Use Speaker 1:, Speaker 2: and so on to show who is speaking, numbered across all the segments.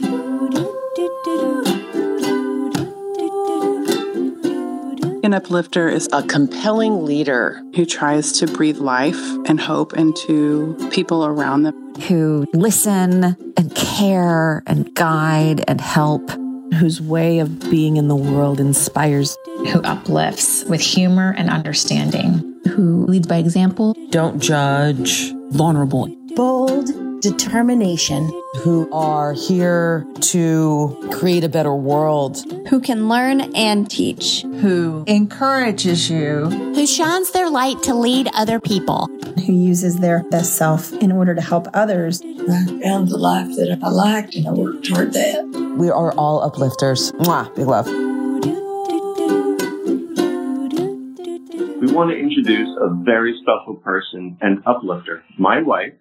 Speaker 1: An uplifter is a compelling leader who tries to breathe life and hope into people around them,
Speaker 2: who listen and care and guide and help,
Speaker 3: whose way of being in the world inspires,
Speaker 4: who uplifts with humor and understanding,
Speaker 5: who leads by example,
Speaker 6: don't judge, vulnerable,
Speaker 7: bold determination,
Speaker 6: who are here to create a better world,
Speaker 8: who can learn and teach,
Speaker 9: who encourages you,
Speaker 10: who shines their light to lead other people,
Speaker 11: who uses their best self in order to help others.
Speaker 12: I found the life that I liked and I worked toward that.
Speaker 6: We are all uplifters. Mwah, big love.
Speaker 13: We want to introduce a very special person and uplifter, my wife,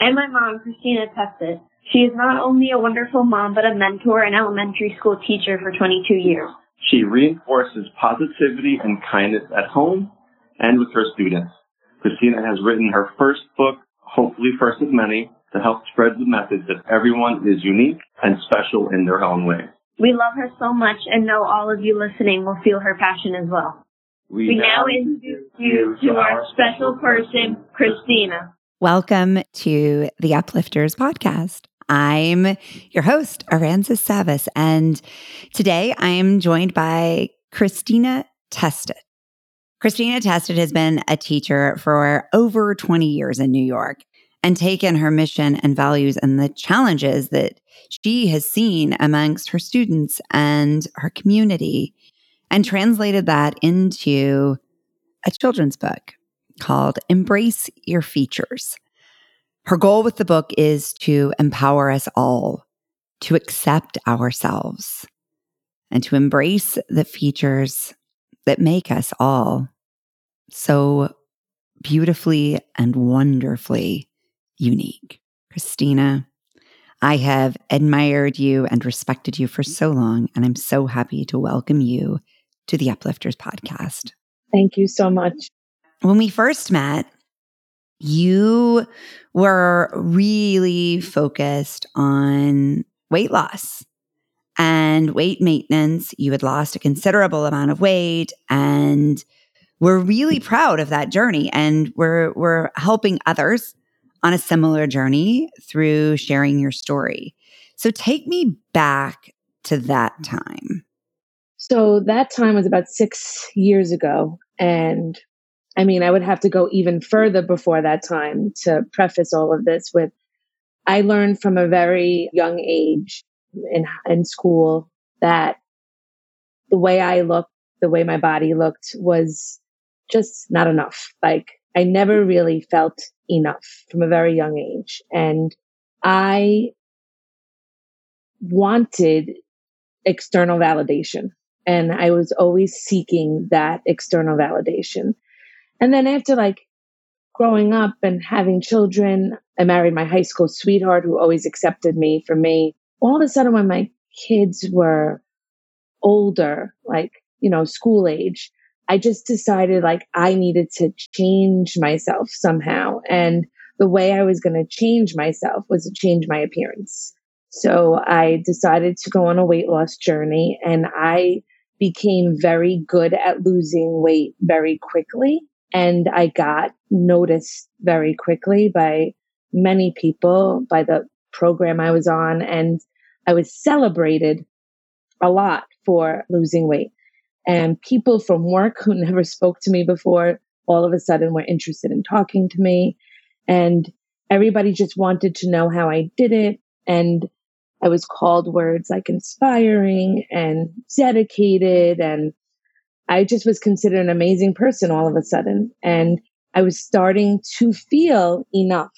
Speaker 14: and my mom, Christina Testut. She is not only a wonderful mom, but a mentor and elementary school teacher for 22 years.
Speaker 13: She reinforces positivity and kindness at home and with her students. Christina has written her first book, hopefully first of many, to help spread the message that everyone is unique and special in their own way.
Speaker 14: We love her so much and know all of you listening will feel her passion as well.
Speaker 13: We,
Speaker 14: we now introduce you to our special person, Christina.
Speaker 2: Welcome to the Uplifters podcast. I'm your host, Aranza Savas, and today I am joined by Christina Testut. Christina Testut has been a teacher for over 20 years in New York and taken her mission and values and the challenges that she has seen amongst her students and her community and translated that into a children's book called Embrace Your Features. Her goal with the book is to empower us all to accept ourselves and to embrace the features that make us all so beautifully and wonderfully unique. Christina, I have admired you and respected you for so long, and I'm so happy to welcome you to the Uplifters podcast.
Speaker 15: Thank you so much.
Speaker 2: When we first met, you were really focused on weight loss and weight maintenance. You had lost a considerable amount of weight and we're really proud of that journey. And we're, we're helping others on a similar journey through sharing your story. So take me back to that time.
Speaker 15: So that time was about six years ago. And I mean, I would have to go even further before that time to preface all of this with I learned from a very young age in, in school that the way I looked, the way my body looked was just not enough. Like I never really felt enough from a very young age. And I wanted external validation. And I was always seeking that external validation. And then after like growing up and having children, I married my high school sweetheart who always accepted me for me. All of a sudden, when my kids were older, like, you know, school age, I just decided like I needed to change myself somehow. And the way I was going to change myself was to change my appearance. So I decided to go on a weight loss journey and I became very good at losing weight very quickly. And I got noticed very quickly by many people, by the program I was on, and I was celebrated a lot for losing weight. And people from work who never spoke to me before all of a sudden were interested in talking to me. And everybody just wanted to know how I did it. And I was called words like inspiring and dedicated and I just was considered an amazing person all of a sudden. And I was starting to feel enough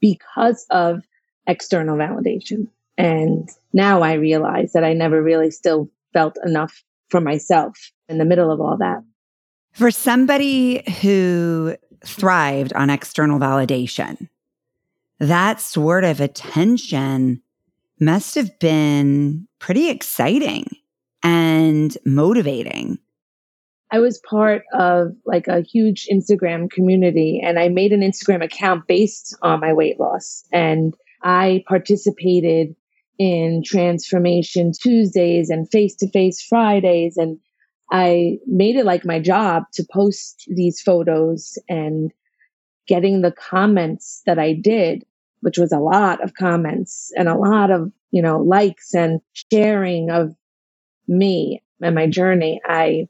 Speaker 15: because of external validation. And now I realize that I never really still felt enough for myself in the middle of all that.
Speaker 2: For somebody who thrived on external validation, that sort of attention must have been pretty exciting and motivating.
Speaker 15: I was part of like a huge Instagram community and I made an Instagram account based on my weight loss and I participated in Transformation Tuesdays and Face to Face Fridays. And I made it like my job to post these photos and getting the comments that I did, which was a lot of comments and a lot of, you know, likes and sharing of me and my journey. I,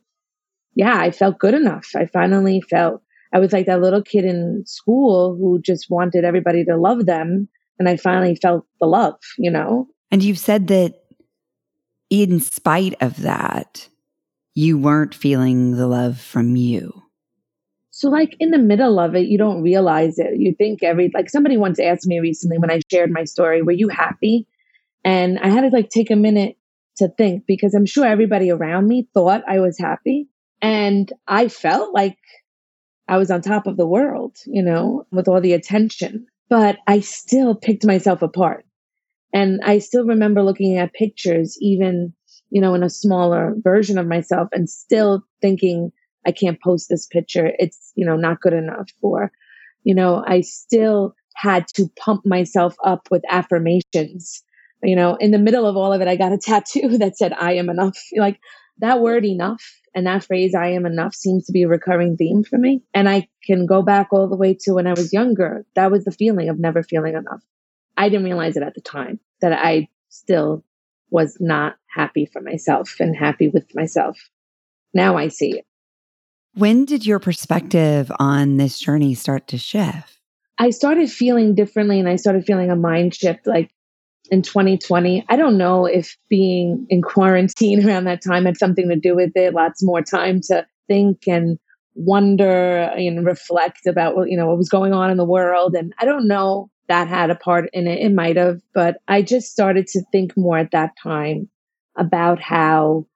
Speaker 15: yeah, I felt good enough. I finally felt I was like that little kid in school who just wanted everybody to love them. And I finally felt the love, you know?
Speaker 2: And you've said that in spite of that, you weren't feeling the love from you.
Speaker 15: So, like in the middle of it, you don't realize it. You think every, like somebody once asked me recently when I shared my story, were you happy? And I had to like take a minute to think because I'm sure everybody around me thought I was happy. And I felt like I was on top of the world, you know, with all the attention, but I still picked myself apart. And I still remember looking at pictures, even, you know, in a smaller version of myself and still thinking, I can't post this picture. It's, you know, not good enough for, you know, I still had to pump myself up with affirmations. You know, in the middle of all of it, I got a tattoo that said, I am enough. Like that word enough and that phrase, I am enough, seems to be a recurring theme for me. And I can go back all the way to when I was younger. That was the feeling of never feeling enough. I didn't realize it at the time that I still was not happy for myself and happy with myself. Now I see it.
Speaker 2: When did your perspective on this journey start to shift?
Speaker 15: I started feeling differently and I started feeling a mind shift. Like in 2020. I don't know if being in quarantine around that time had something to do with it. Lots more time to think and wonder and reflect about what you know what was going on in the world. And I don't know that had a part in it. It might have, but I just started to think more at that time about how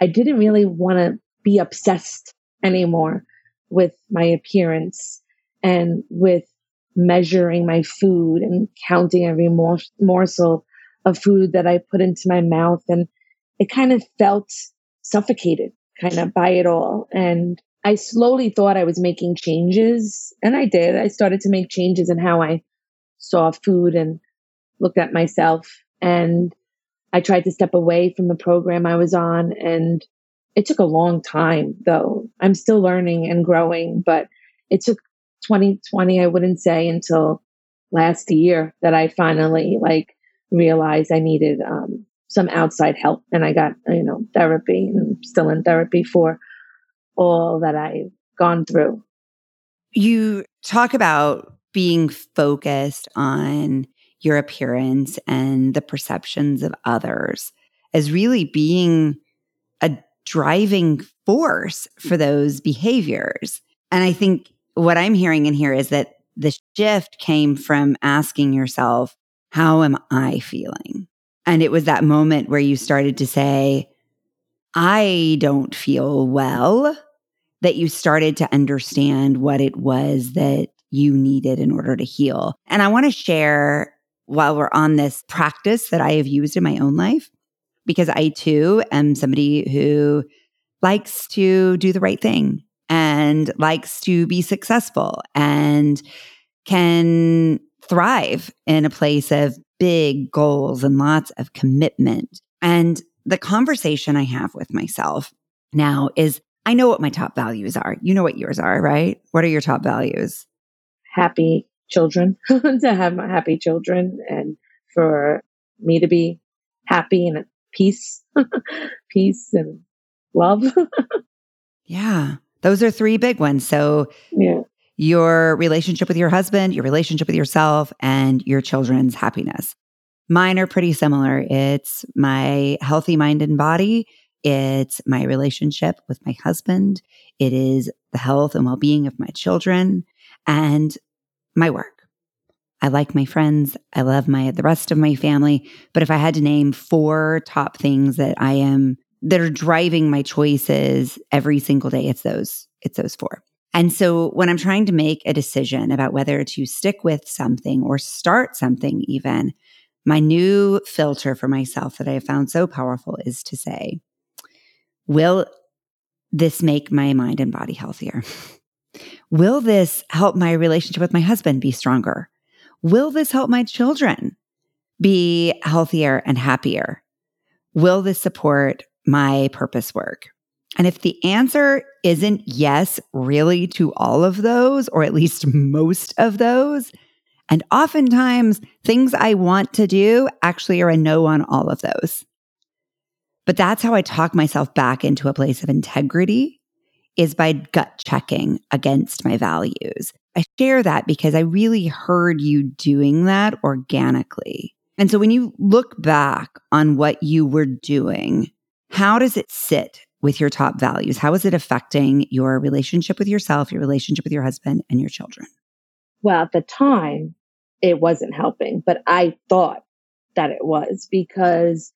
Speaker 15: I didn't really want to be obsessed anymore with my appearance and with measuring my food and counting every mor- morsel of food that I put into my mouth. And it kind of felt suffocated kind of by it all. And I slowly thought I was making changes and I did. I started to make changes in how I saw food and looked at myself. And I tried to step away from the program I was on and it took a long time though. I'm still learning and growing, but it took 2020, I wouldn't say until last year that I finally like realized I needed um, some outside help, and I got you know therapy, and still in therapy for all that I've gone through.
Speaker 2: You talk about being focused on your appearance and the perceptions of others as really being a driving force for those behaviors. And I think what I'm hearing in here is that the shift came from asking yourself, how am I feeling? And it was that moment where you started to say, I don't feel well, that you started to understand what it was that you needed in order to heal. And I want to share while we're on this practice that I have used in my own life, because I too am somebody who likes to do the right thing and likes to be successful and can thrive in a place of big goals and lots of commitment. And the conversation I have with myself now is I know what my top values are. You know what yours are, right? What are your top values?
Speaker 15: Happy children, to have happy children and for me to be happy and at peace, peace and love.
Speaker 2: yeah. Those are three big ones. So,
Speaker 15: yeah.
Speaker 2: your relationship with your husband, your relationship with yourself, and your children's happiness. Mine are pretty similar. It's my healthy mind and body. It's my relationship with my husband. It is the health and well being of my children and my work. I like my friends. I love my the rest of my family. But if I had to name four top things that I am that are driving my choices every single day. It's those, it's those four. And so when I'm trying to make a decision about whether to stick with something or start something, even, my new filter for myself that I have found so powerful is to say, will this make my mind and body healthier? Will this help my relationship with my husband be stronger? Will this help my children be healthier and happier? Will this support my purpose work? And if the answer isn't yes, really, to all of those, or at least most of those, and oftentimes things I want to do actually are a no on all of those. But that's how I talk myself back into a place of integrity is by gut checking against my values. I share that because I really heard you doing that organically. And so when you look back on what you were doing, how does it sit with your top values? How is it affecting your relationship with yourself, your relationship with your husband, and your children?
Speaker 15: Well, at the time, it wasn't helping, but I thought that it was because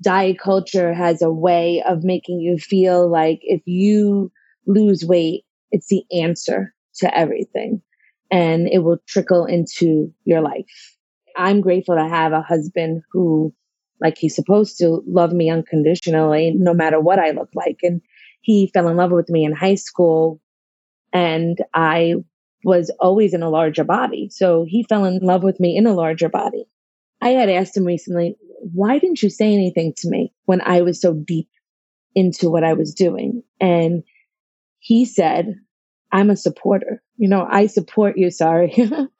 Speaker 15: diet culture has a way of making you feel like if you lose weight, it's the answer to everything and it will trickle into your life. I'm grateful to have a husband who, like he's supposed to, love me unconditionally, no matter what I look like. And he fell in love with me in high school and I was always in a larger body. So he fell in love with me in a larger body. I had asked him recently, why didn't you say anything to me when I was so deep into what I was doing? And he said, I'm a supporter. You know, I support you. Sorry.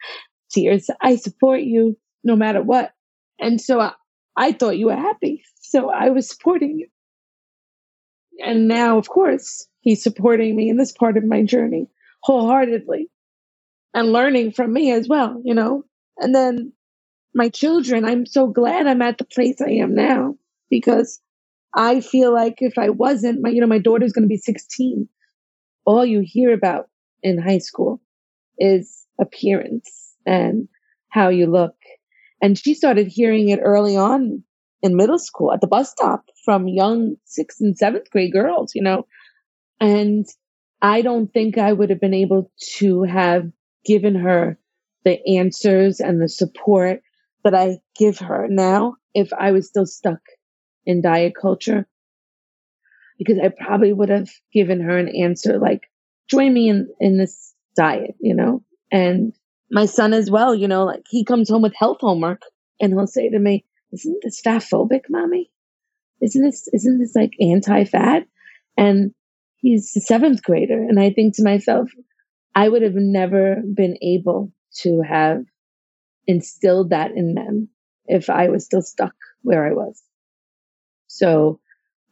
Speaker 15: Tears. I support you no matter what. And so I, thought you were happy. So I was supporting you. And now, of course, he's supporting me in this part of my journey wholeheartedly and learning from me as well, you know. And then my children, I'm so glad I'm at the place I am now because I feel like if I wasn't, my you know, my daughter's going to be 16. All you hear about in high school is appearance and how you look. And she started hearing it early on in middle school at the bus stop from young sixth and seventh grade girls, you know. And I don't think I would have been able to have given her the answers and the support that I give her now if I was still stuck in diet culture. Because I probably would have given her an answer like, join me in, in this diet, you know? And my son as well, you know, like he comes home with health homework and he'll say to me, isn't this fat phobic, mommy? Isn't this, isn't this like anti-fat? And he's a seventh grader. And I think to myself, I would have never been able to have instilled that in them if I was still stuck where I was. So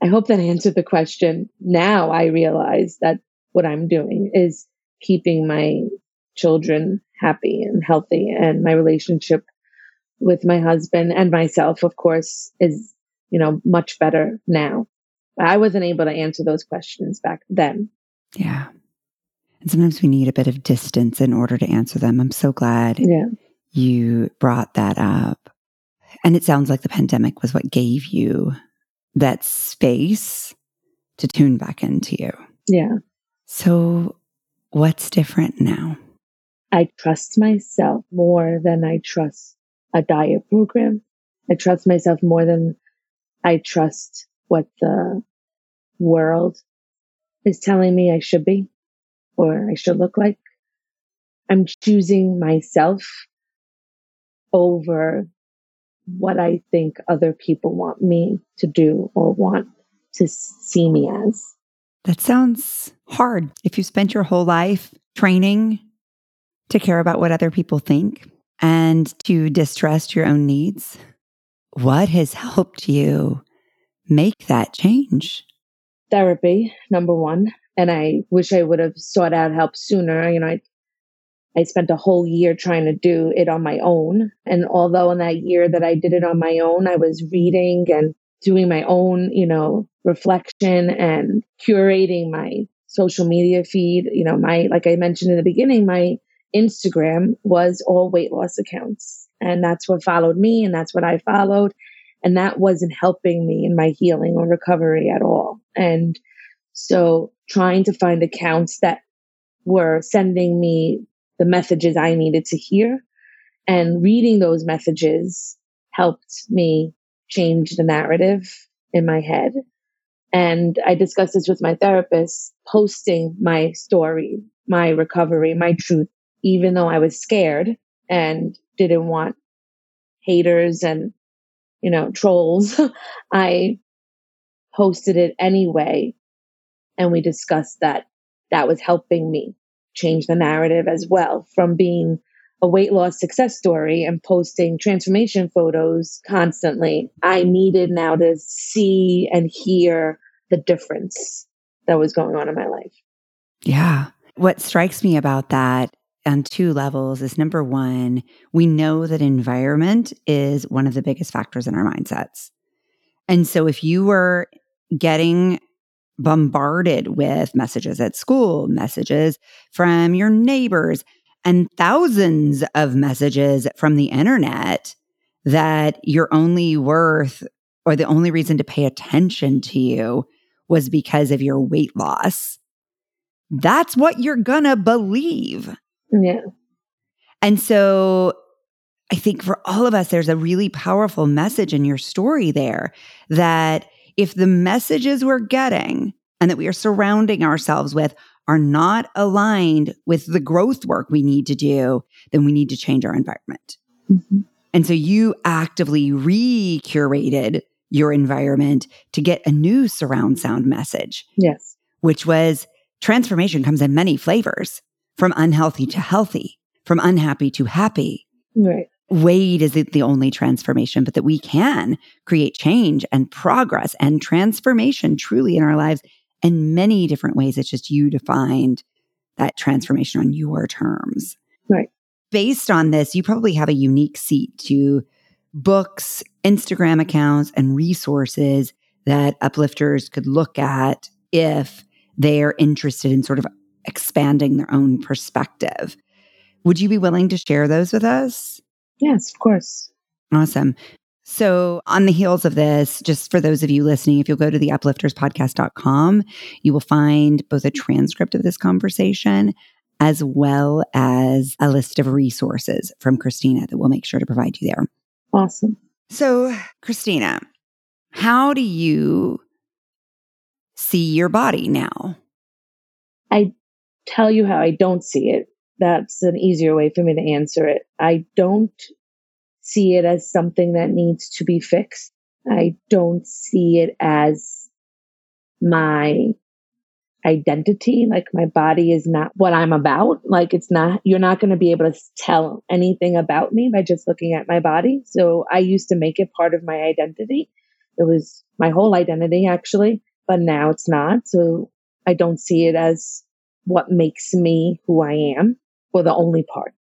Speaker 15: I hope that answered the question. Now I realize that what I'm doing is keeping my children happy and healthy and my relationship with my husband and myself, of course, is, you know, much better now. I wasn't able to answer those questions back then.
Speaker 2: Yeah. And sometimes we need a bit of distance in order to answer them. I'm so glad
Speaker 15: yeah.
Speaker 2: you brought that up. And it sounds like the pandemic was what gave you that space to tune back into you.
Speaker 15: Yeah.
Speaker 2: So, what's different now?
Speaker 15: I trust myself more than I trust a diet program. I trust myself more than I trust what the world is telling me I should be or I should look like. I'm choosing myself over what I think other people want me to do or want to see me as.
Speaker 2: That sounds hard. If you spent your whole life training to care about what other people think and to distrust your own needs, what has helped you make that change?
Speaker 15: Therapy, number one and I wish I would have sought out help sooner. You know, I I spent a whole year trying to do it on my own. And although in that year that I did it on my own, I was reading and doing my own, you know, reflection and curating my social media feed. You know, my, like I mentioned in the beginning, my Instagram was all weight loss accounts. And that's what followed me and that's what I followed. And that wasn't helping me in my healing or recovery at all. And so trying to find accounts that were sending me the messages I needed to hear and reading those messages helped me change the narrative in my head. And I discussed this with my therapist, posting my story, my recovery, my truth, even though I was scared and didn't want haters and, you know, trolls, I posted it anyway. And we discussed that that was helping me change the narrative as well from being a weight loss success story and posting transformation photos constantly. I needed now to see and hear the difference that was going on in my life.
Speaker 2: Yeah. What strikes me about that on two levels is number one, we know that environment is one of the biggest factors in our mindsets. And so if you were getting bombarded with messages at school, messages from your neighbors, and thousands of messages from the internet that your only worth or the only reason to pay attention to you was because of your weight loss. That's what you're gonna believe.
Speaker 15: Yeah.
Speaker 2: And so I think for all of us, there's a really powerful message in your story there that if the messages we're getting and that we are surrounding ourselves with are not aligned with the growth work we need to do, then we need to change our environment. Mm-hmm. And so you actively recurated your environment to get a new surround sound message.
Speaker 15: Yes.
Speaker 2: Which was transformation comes in many flavors from unhealthy to healthy, from unhappy to happy.
Speaker 15: Right.
Speaker 2: Weight isn't the only transformation, but that we can create change and progress and transformation truly in our lives in many different ways. It's just you defined that transformation on your terms.
Speaker 15: Right.
Speaker 2: Based on this, you probably have a unique seat to books, Instagram accounts, and resources that uplifters could look at if they are interested in sort of expanding their own perspective. Would you be willing to share those with us?
Speaker 15: Yes, of course.
Speaker 2: Awesome. So, on the heels of this, just for those of you listening, if you'll go to the uplifterspodcast.com, you will find both a transcript of this conversation as well as a list of resources from Christina that we'll make sure to provide you there.
Speaker 15: Awesome.
Speaker 2: So, Christina, how do you see your body now?
Speaker 15: I tell you how I don't see it. That's an easier way for me to answer it. I don't see it as something that needs to be fixed. I don't see it as my identity. Like my body is not what I'm about. Like it's not, you're not going to be able to tell anything about me by just looking at my body. So I used to make it part of my identity. It was my whole identity actually, but now it's not. So I don't see it as what makes me who I am or the only part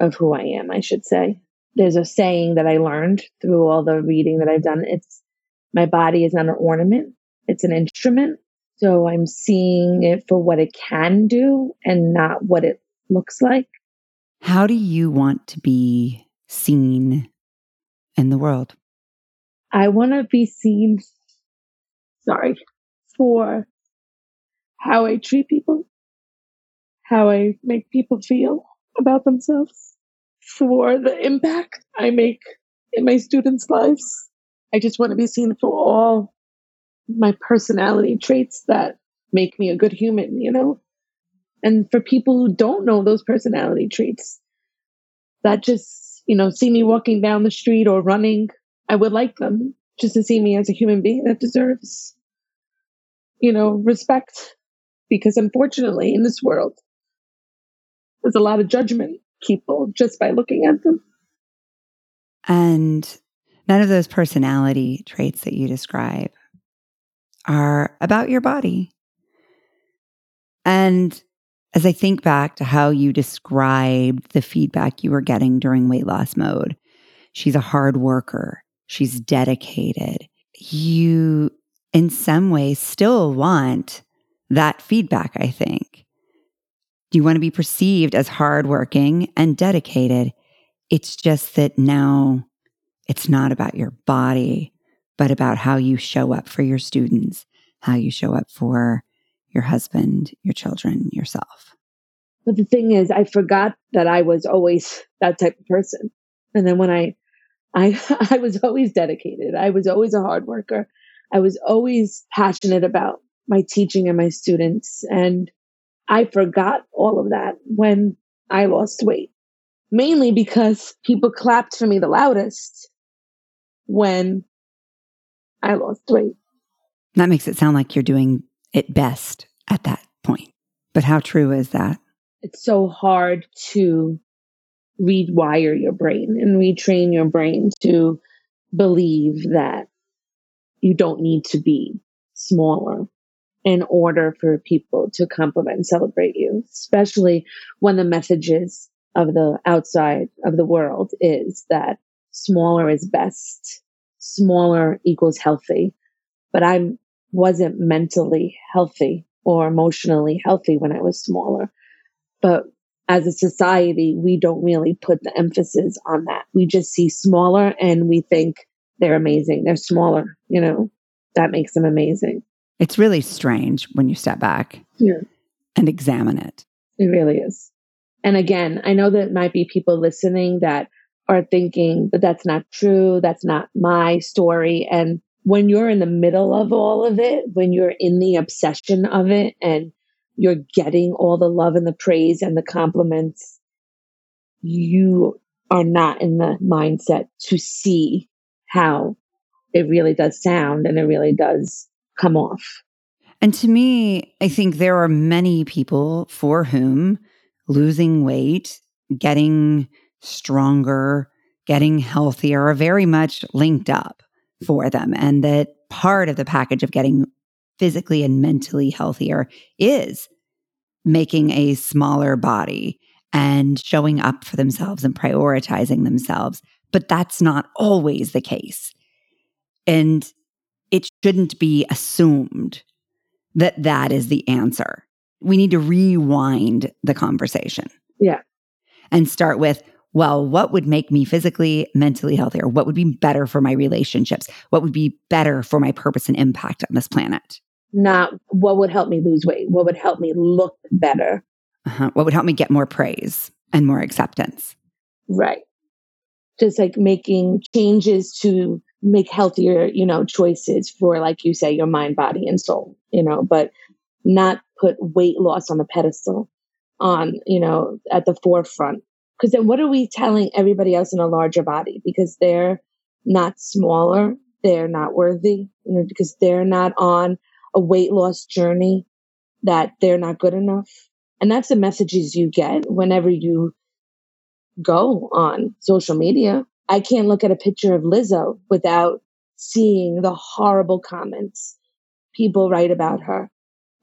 Speaker 15: of who I am, I should say there's a saying that I learned through all the reading that I've done. It's my body is not an ornament, it's an instrument. So I'm seeing it for what it can do and not what it looks like.
Speaker 2: How do you want to be seen in the world?
Speaker 15: I want to be seen, sorry, for how I treat people, how I make people feel about themselves for the impact I make in my students' lives. I just want to be seen for all my personality traits that make me a good human, you know? And for people who don't know those personality traits, that just, you know, see me walking down the street or running, I would like them just to see me as a human being that deserves, you know, respect. Because unfortunately, in this world, there's a lot of judgment people just by looking at them.
Speaker 2: And none of those personality traits that you describe are about your body. And as I think back to how you described the feedback you were getting during weight loss mode, she's a hard worker, she's dedicated. You, in some ways, still want that feedback, I think. You want to be perceived as hardworking and dedicated? It's just that now it's not about your body, but about how you show up for your students, how you show up for your husband, your children, yourself.
Speaker 15: But the thing is, I forgot that I was always that type of person. And then when I, I, I was always dedicated. I was always a hard worker. I was always passionate about my teaching and my students. And I forgot all of that when I lost weight. mainly because people clapped for me the loudest when I lost weight.
Speaker 2: That makes it sound like you're doing it best at that point. But how true is that?
Speaker 15: It's so hard to rewire your brain and retrain your brain to believe that you don't need to be smaller in order for people to compliment and celebrate you, especially when the messages of the outside of the world is that smaller is best, smaller equals healthy. But I wasn't mentally healthy or emotionally healthy when I was smaller. But as a society, we don't really put the emphasis on that. We just see smaller and we think they're amazing. They're smaller, you know, that makes them amazing.
Speaker 2: It's really strange when you step back
Speaker 15: yeah.
Speaker 2: and examine it.
Speaker 15: It really is. And again, I know that might be people listening that are thinking, but that's not true. That's not my story. And when you're in the middle of all of it, when you're in the obsession of it and you're getting all the love and the praise and the compliments, you are not in the mindset to see how it really does sound and it really does come off.
Speaker 2: And to me, I think there are many people for whom losing weight, getting stronger, getting healthier are very much linked up for them. And that part of the package of getting physically and mentally healthier is making a smaller body and showing up for themselves and prioritizing themselves. But that's not always the case. And it shouldn't be assumed that that is the answer. We need to rewind the conversation.
Speaker 15: Yeah.
Speaker 2: And start with, well, what would make me physically, mentally healthier? What would be better for my relationships? What would be better for my purpose and impact on this planet?
Speaker 15: not what would help me lose weight, what would help me look better.
Speaker 2: Uh-huh. What would help me get more praise and more acceptance?
Speaker 15: Right. Just like making changes to make healthier, you know, choices for, like you say, your mind, body, and soul, you know, but not put weight loss on the pedestal, on, you know, at the forefront. Because then what are we telling everybody else in a larger body? Because they're not smaller, they're not worthy, you know, because they're not on a weight loss journey that they're not good enough. And that's the messages you get whenever you go on social media. I can't look at a picture of Lizzo without seeing the horrible comments people write about her.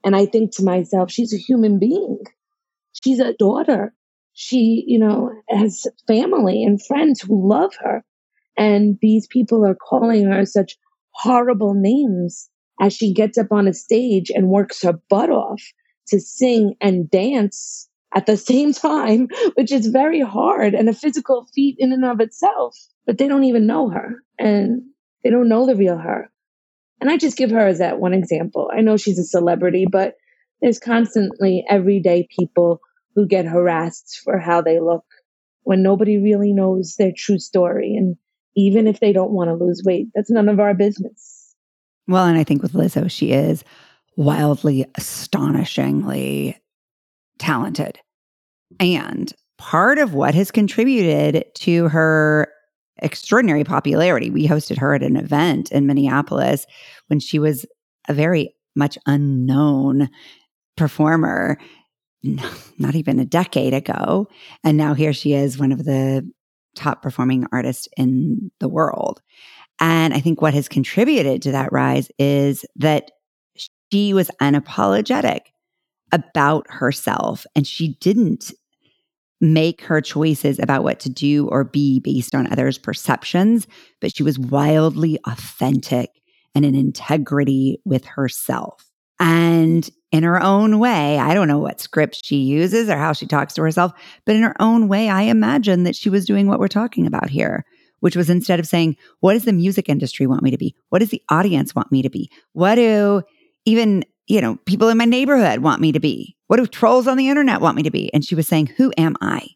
Speaker 15: And I think to myself, she's a human being. She's a daughter. She, you know, has family and friends who love her. And these people are calling her such horrible names as she gets up on a stage and works her butt off to sing and dance at the same time, which is very hard and a physical feat in and of itself. But they don't even know her and they don't know the real her. And I just give her as that one example. I know she's a celebrity, but there's constantly everyday people who get harassed for how they look when nobody really knows their true story. And even if they don't want to lose weight, that's none of our business.
Speaker 2: Well, and I think with Lizzo, she is wildly, astonishingly talented. And part of what has contributed to her extraordinary popularity, we hosted her at an event in Minneapolis when she was a very much unknown performer, not even a decade ago. And now here she is, one of the top performing artists in the world. And I think what has contributed to that rise is that she was unapologetic about herself and she didn't make her choices about what to do or be based on others' perceptions, but she was wildly authentic and in integrity with herself. And in her own way, I don't know what script she uses or how she talks to herself, but in her own way, I imagine that she was doing what we're talking about here, which was instead of saying, what does the music industry want me to be? What does the audience want me to be? What do even, you know, people in my neighborhood want me to be? What do trolls on the internet want me to be? And she was saying, who am I?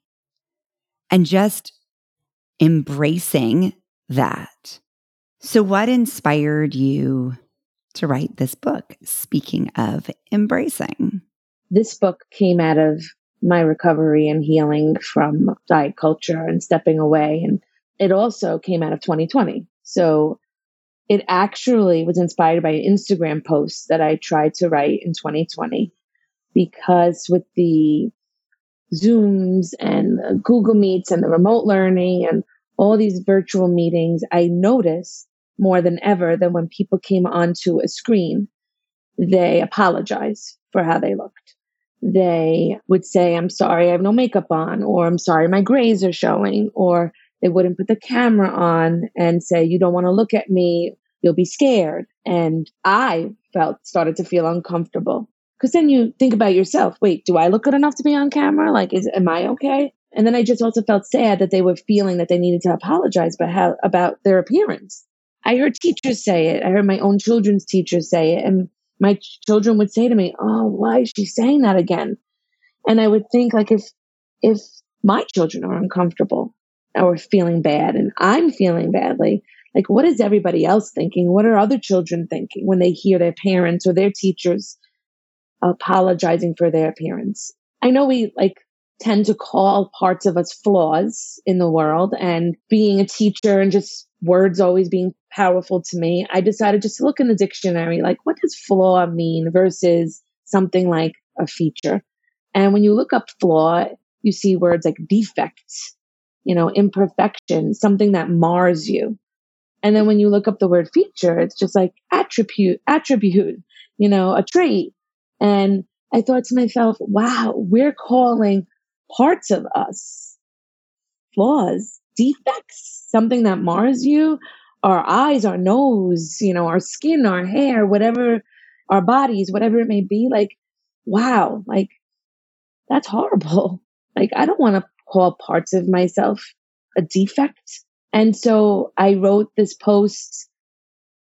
Speaker 2: And just embracing that. So, what inspired you to write this book? Speaking of embracing,
Speaker 15: this book came out of my recovery and healing from diet culture and stepping away. And it also came out of 2020. So it actually was inspired by an Instagram post that I tried to write in 2020 because with the Zooms and the Google Meets and the remote learning and all these virtual meetings, I noticed more than ever that when people came onto a screen, they apologize for how they looked. They would say, I'm sorry, I have no makeup on, or I'm sorry, my grays are showing, or they wouldn't put the camera on and say, You don't want to look at me, you'll be scared. And I felt, started to feel uncomfortable. Because then you think about yourself wait, do I look good enough to be on camera? Like, is, am I okay? And then I just also felt sad that they were feeling that they needed to apologize about how, about their appearance. I heard teachers say it. I heard my own children's teachers say it. And my children would say to me, "Oh, why is she saying that again?" And I would think like if if my children are uncomfortable or feeling bad and I'm feeling badly, like what is everybody else thinking? What are other children thinking when they hear their parents or their teachers apologizing for their appearance? I know we like tend to call parts of us flaws in the world and being a teacher and just words always being powerful to me, I decided just to look in the dictionary, like what does flaw mean versus something like a feature. And when you look up flaw, you see words like defects, you know, imperfection, something that mars you. And then when you look up the word feature, it's just like attribute, attribute, you know, a trait. And I thought to myself, wow, we're calling parts of us flaws, defects, something that mars you, our eyes, our nose, you know, our skin, our hair, whatever, our bodies, whatever it may be, like, wow, like, that's horrible. Like, I don't want to call parts of myself a defect. And so I wrote this post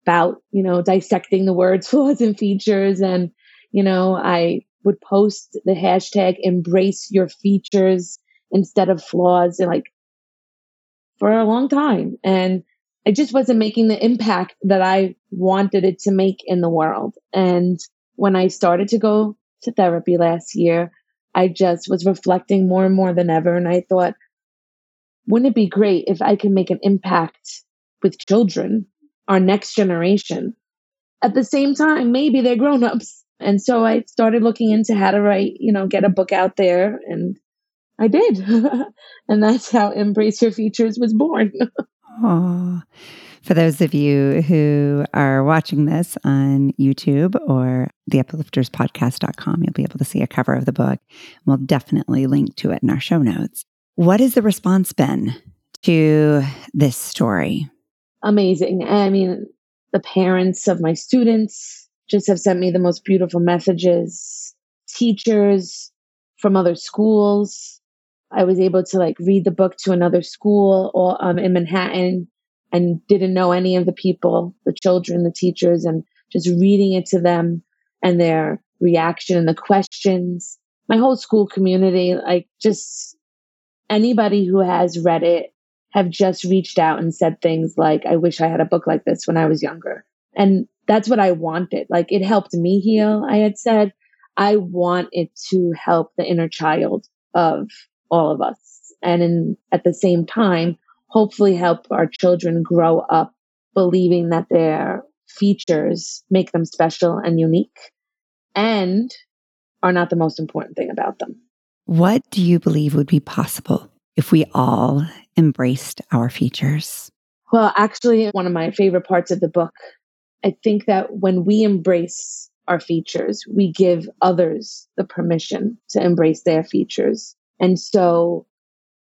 Speaker 15: about, you know, dissecting the words flaws and features. And, you know, I would post the hashtag embrace your features instead of flaws and like for a long time. And it just wasn't making the impact that I wanted it to make in the world. And when I started to go to therapy last year, I just was reflecting more and more than ever. And I thought, wouldn't it be great if I can make an impact with children, our next generation? At the same time, maybe they're grown ups. And so I started looking into how to write, you know, get a book out there. And I did. and that's how Embrace Your Features was born.
Speaker 2: Oh, for those of you who are watching this on YouTube or theuplifterspodcast.com, you'll be able to see a cover of the book. We'll definitely link to it in our show notes. What has the response been to this story?
Speaker 15: Amazing. I mean, the parents of my students just have sent me the most beautiful messages. Teachers from other schools I was able to like read the book to another school or um, in Manhattan and didn't know any of the people, the children, the teachers, and just reading it to them and their reaction and the questions. My whole school community, like just anybody who has read it, have just reached out and said things like, I wish I had a book like this when I was younger. And that's what I wanted. Like it helped me heal. I had said, I want it to help the inner child of all of us. And in, at the same time, hopefully help our children grow up believing that their features make them special and unique and are not the most important thing about them.
Speaker 2: What do you believe would be possible if we all embraced our features?
Speaker 15: Well, actually, one of my favorite parts of the book, I think that when we embrace our features, we give others the permission to embrace their features. And so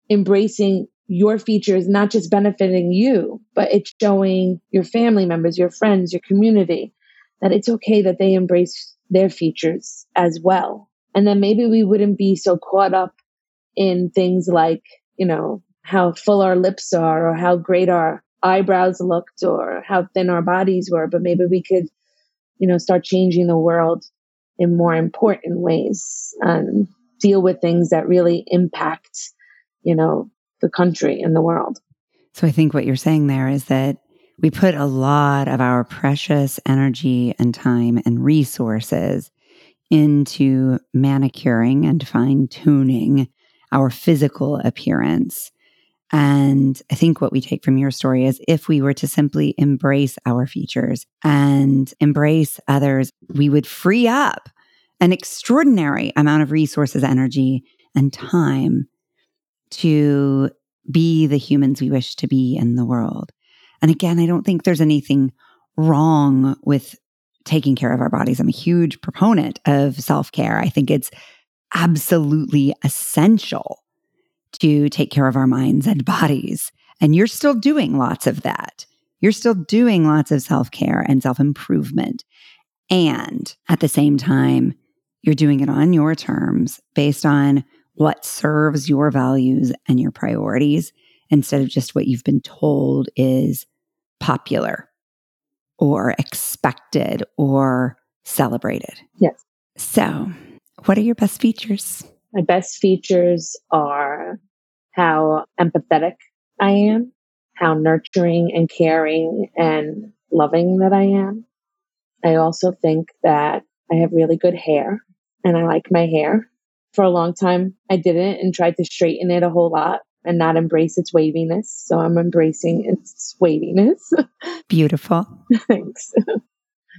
Speaker 15: embracing your features, not just benefiting you, but it's showing your family members, your friends, your community that it's okay that they embrace their features as well. And then maybe we wouldn't be so caught up in things like, you know, how full our lips are or how great our eyebrows looked or how thin our bodies were, but maybe we could, you know, start changing the world in more important ways. And deal with things that really impact, you know, the country and the world.
Speaker 2: So I think what you're saying there is that we put a lot of our precious energy and time and resources into manicuring and fine tuning our physical appearance. And I think what we take from your story is if we were to simply embrace our features and embrace others, we would free up an extraordinary amount of resources, energy, and time to be the humans we wish to be in the world. And again, I don't think there's anything wrong with taking care of our bodies. I'm a huge proponent of self care. I think it's absolutely essential to take care of our minds and bodies. And you're still doing lots of that. You're still doing lots of self care and self improvement. And at the same time, you're doing it on your terms based on what serves your values and your priorities instead of just what you've been told is popular or expected or celebrated.
Speaker 15: Yes.
Speaker 2: So, what are your best features?
Speaker 15: My best features are how empathetic I am, how nurturing and caring and loving that I am. I also think that I have really good hair and I like my hair. For a long time, I didn't and tried to straighten it a whole lot and not embrace its waviness. So I'm embracing its waviness.
Speaker 2: Beautiful.
Speaker 15: Thanks.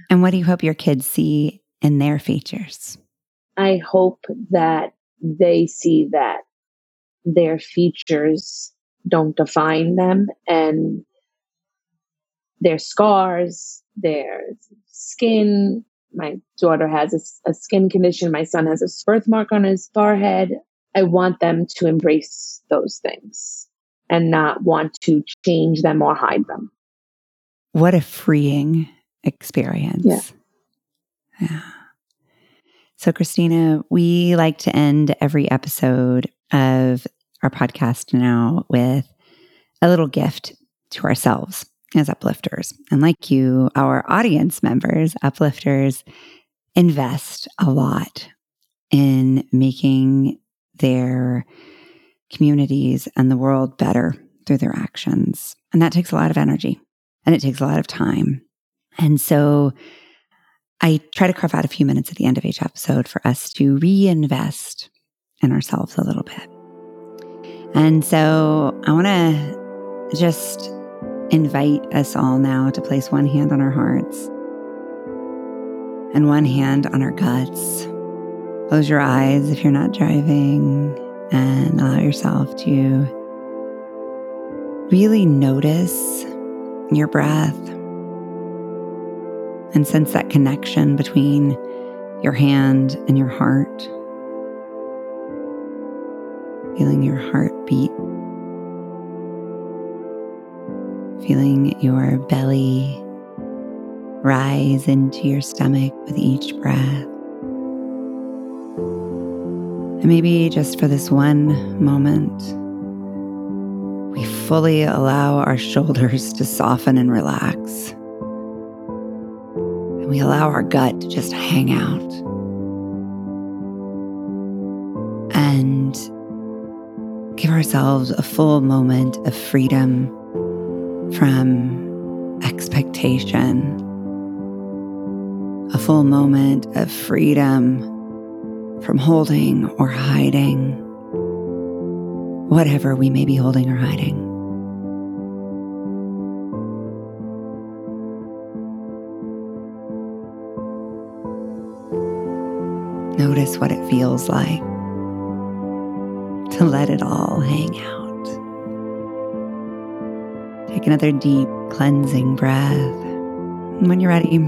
Speaker 2: And what do you hope your kids see in their features?
Speaker 15: I hope that they see that their features don't define them and their scars, their skin. My daughter has a, a, skin condition. My son has a birthmark on his forehead. I want them to embrace those things and not want to change them or hide them.
Speaker 2: What a freeing experience.
Speaker 15: Yeah.
Speaker 2: Yeah. So, Christina, we like to end every episode of our podcast now with a little gift to ourselves as uplifters. And like you, our audience members, uplifters, invest a lot in making their communities and the world better through their actions. And that takes a lot of energy and it takes a lot of time. And so I try to carve out a few minutes at the end of each episode for us to reinvest in ourselves a little bit. And so I want to just invite us all now to place one hand on our hearts and one hand on our guts. Close your eyes if you're not driving and allow yourself to really notice your breath and sense that connection between your hand and your heart. Feeling your heartbeat, feeling your belly rise into your stomach with each breath. And maybe just for this one moment, we fully allow our shoulders to soften and relax. And we allow our gut to just hang out. And give ourselves a full moment of freedom from expectation, a full moment of freedom from holding or hiding whatever we may be holding or hiding. Notice what it feels like to let it all hang out. Take another deep cleansing breath. And when you're ready,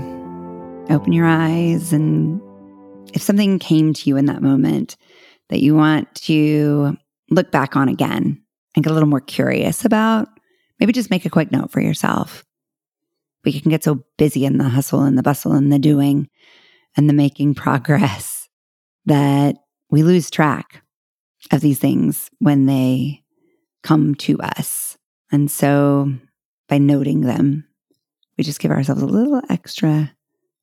Speaker 2: open your eyes. And if something came to you in that moment that you want to look back on again and get a little more curious about, maybe just make a quick note for yourself. We can get so busy in the hustle and the bustle and the doing and the making progress that we lose track of these things when they come to us. And so by noting them, we just give ourselves a little extra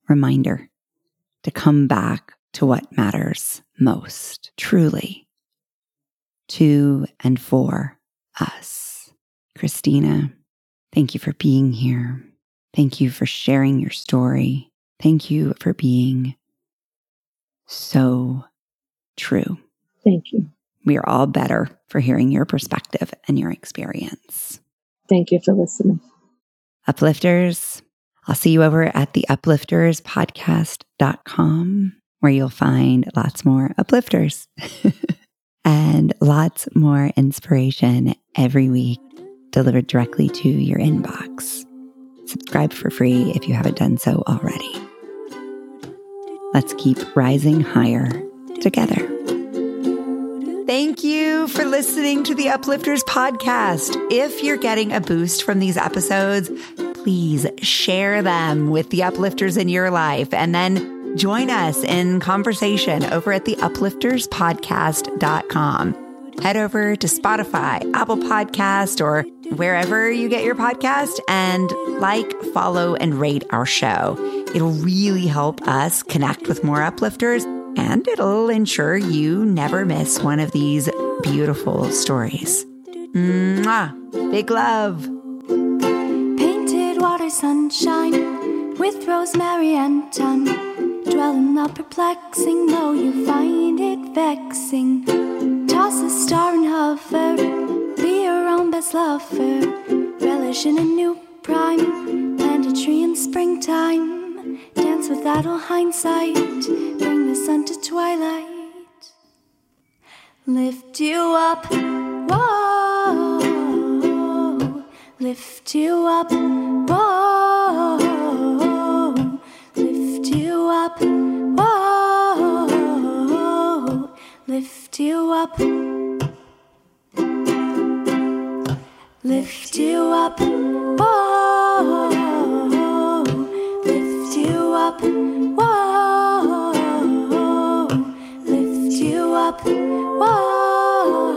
Speaker 2: reminder to come back to what matters most, truly to and for us. Christina, thank you for being here. Thank you for sharing your story. Thank you for being so true.
Speaker 15: Thank you.
Speaker 2: We are all better for hearing your perspective and your experience.
Speaker 15: Thank you for listening.
Speaker 2: Uplifters, I'll see you over at the uplifterspodcast.com where you'll find lots more uplifters and lots more inspiration every week delivered directly to your inbox. Subscribe for free if you haven't done so already. Let's keep rising higher together. Thank you for listening to the Uplifters podcast. If you're getting a boost from these episodes, please share them with the uplifters in your life and then join us in conversation over at the uplifterspodcast.com. Head over to Spotify, Apple Podcast, or wherever you get your podcast and like, follow, and rate our show. It'll really help us connect with more uplifters and it'll ensure you never miss one of these beautiful stories. Mwah! Big love.
Speaker 5: Painted water sunshine with rosemary and thyme. Dwell in the perplexing, though you find it vexing. Toss a star and hover, be your own best lover. Relish in a new prime, plant a tree in springtime. Dance with idle hindsight, bring the sun to twilight. Lift you up, whoa. Lift you up, whoa. Lift you up, whoa. Lift you up. Lift you up, whoa. Up, whoa. Lift you up, whoa.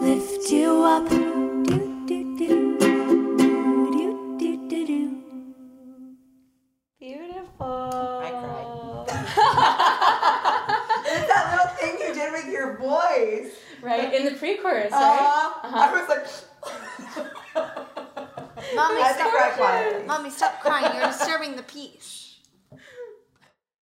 Speaker 5: Lift you up. Do, do, do. Do, do, do, do.
Speaker 16: Beautiful.
Speaker 2: It's that little thing you did with your voice.
Speaker 16: Right, in the pre-chorus,
Speaker 2: Uh,
Speaker 16: right?
Speaker 2: I was like,
Speaker 17: Mommy,
Speaker 2: I had to
Speaker 17: stop
Speaker 2: cry quietly.
Speaker 17: Mommy, stop crying. You're disturbing the peace.